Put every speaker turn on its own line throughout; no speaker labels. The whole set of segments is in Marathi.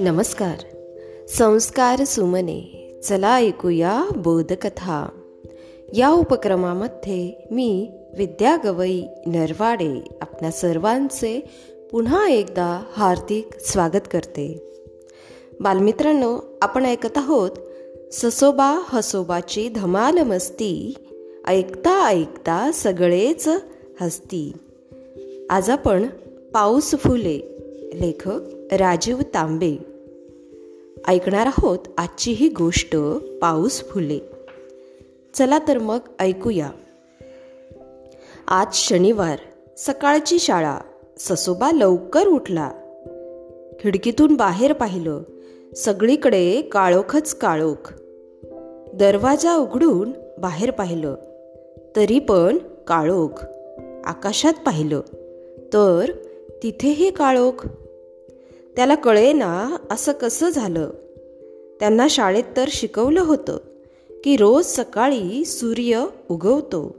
नमस्कार. संस्कार सुमने चला ऐकूया बोधकथा. या उपक्रमामध्ये मी विद्या गवई नरवाडे आपल्या सर्वांचे पुन्हा एकदा हार्दिक स्वागत करते. बालमित्रांनो आपण ऐकत आहोत ससोबा हसोबाची धमाल मस्ती ऐकता ऐकता सगळेच हसती. आज आपण पाऊस फुले लेखक राजीव तांबे. ऐकणार आहोत आजची ही गोष्ट पाऊस फुले. चला तर मग ऐकूया. आज शनिवार सकाळची शाळा. ससोबा लवकर उठला. खिडकीतून बाहेर पाहिलं. सगळीकडे काळोखच काळोख. दरवाजा उघडून बाहेर पाहिलं. तरी पण काळोख. आकाशात पाहिलं. तर तिथेही काळोख. त्याला कळेना असं कसं झालं. त्यांना शाळेत तर शिकवलं होतं की रोज सकाळी सूर्य उगवतो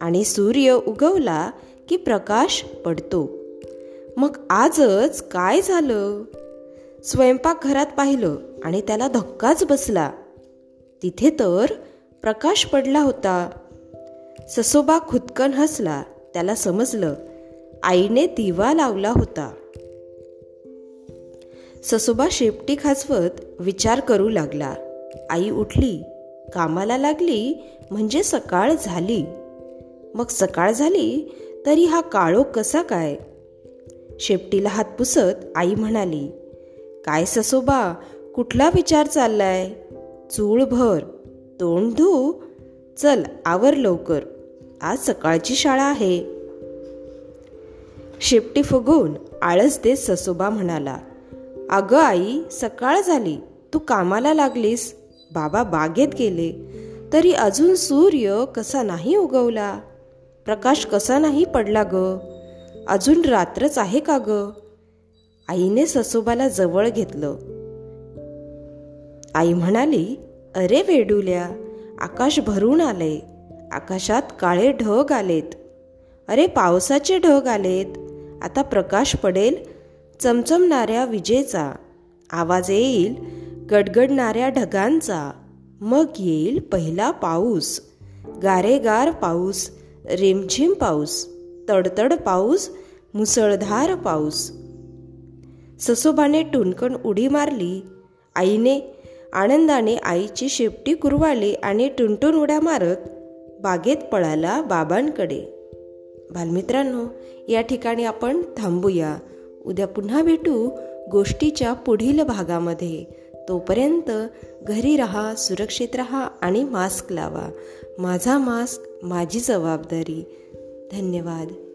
आणि सूर्य उगवला की प्रकाश पडतो. मग आजच काय झालं? स्वयंपाकघरात पाहिलं आणि त्याला धक्काच बसला. तिथे तर प्रकाश पडला होता. ससोबा खुदकन हसला त्याला समजलं. आईने दिवा लावला होता. ससोबा शेपटी खाजवत विचार करू लागला. आई उठली. कामाला लागली म्हणजे सकाळ झाली. मग सकाळ झाली तरी हा काळो कसा काय? शेपटीला हात पुसत आई म्हणाली काय ससोबा कुठला विचार चाललाय? चूळ भर तोंड धू. चल आवर लवकर. आज सकाळची शाळा आहे. शेपटी फुगून आळस देत ससोबा म्हणाला अगं आई सकाळ झाली. तू कामाला लागलीस. बाबा बागेत गेले. तरी अजून सूर्य कसा नाही उगवला? प्रकाश कसा नाही पडला ग? अजून रात्रच आहे का ग? आईने ससोबाला जवळ घेतलं. आई म्हणाली अरे वेडूल्या आकाश भरून आले आकाशात काळे ढग आलेत. अरे पावसाचे ढग आलेत. आता प्रकाश पडेल चमचमणाऱ्या विजेचा आवाज येईल गडगडणाऱ्या ढगांचा. मग येईल पहिला पाऊस गारेगार पाऊस रिमझिम पाऊस तडतड पाऊस मुसळधार पाऊस. ससोबाने टुनकन उडी मारली आईने आनंदाने आईची शेपटी कुरवाली आणि टुनटुन उड्या मारत बागेत पळाला बाबांकडे. बालमित्रांनो या ठिकाणी आपण थांबूया. उद्या पुन्हा भेटू गोष्टीच्या पुढील भागामध्ये. तोपर्यंत घरी राहा सुरक्षित रहा आणि मास्क लावा. माझा मास्क माझी जबाबदारी. धन्यवाद.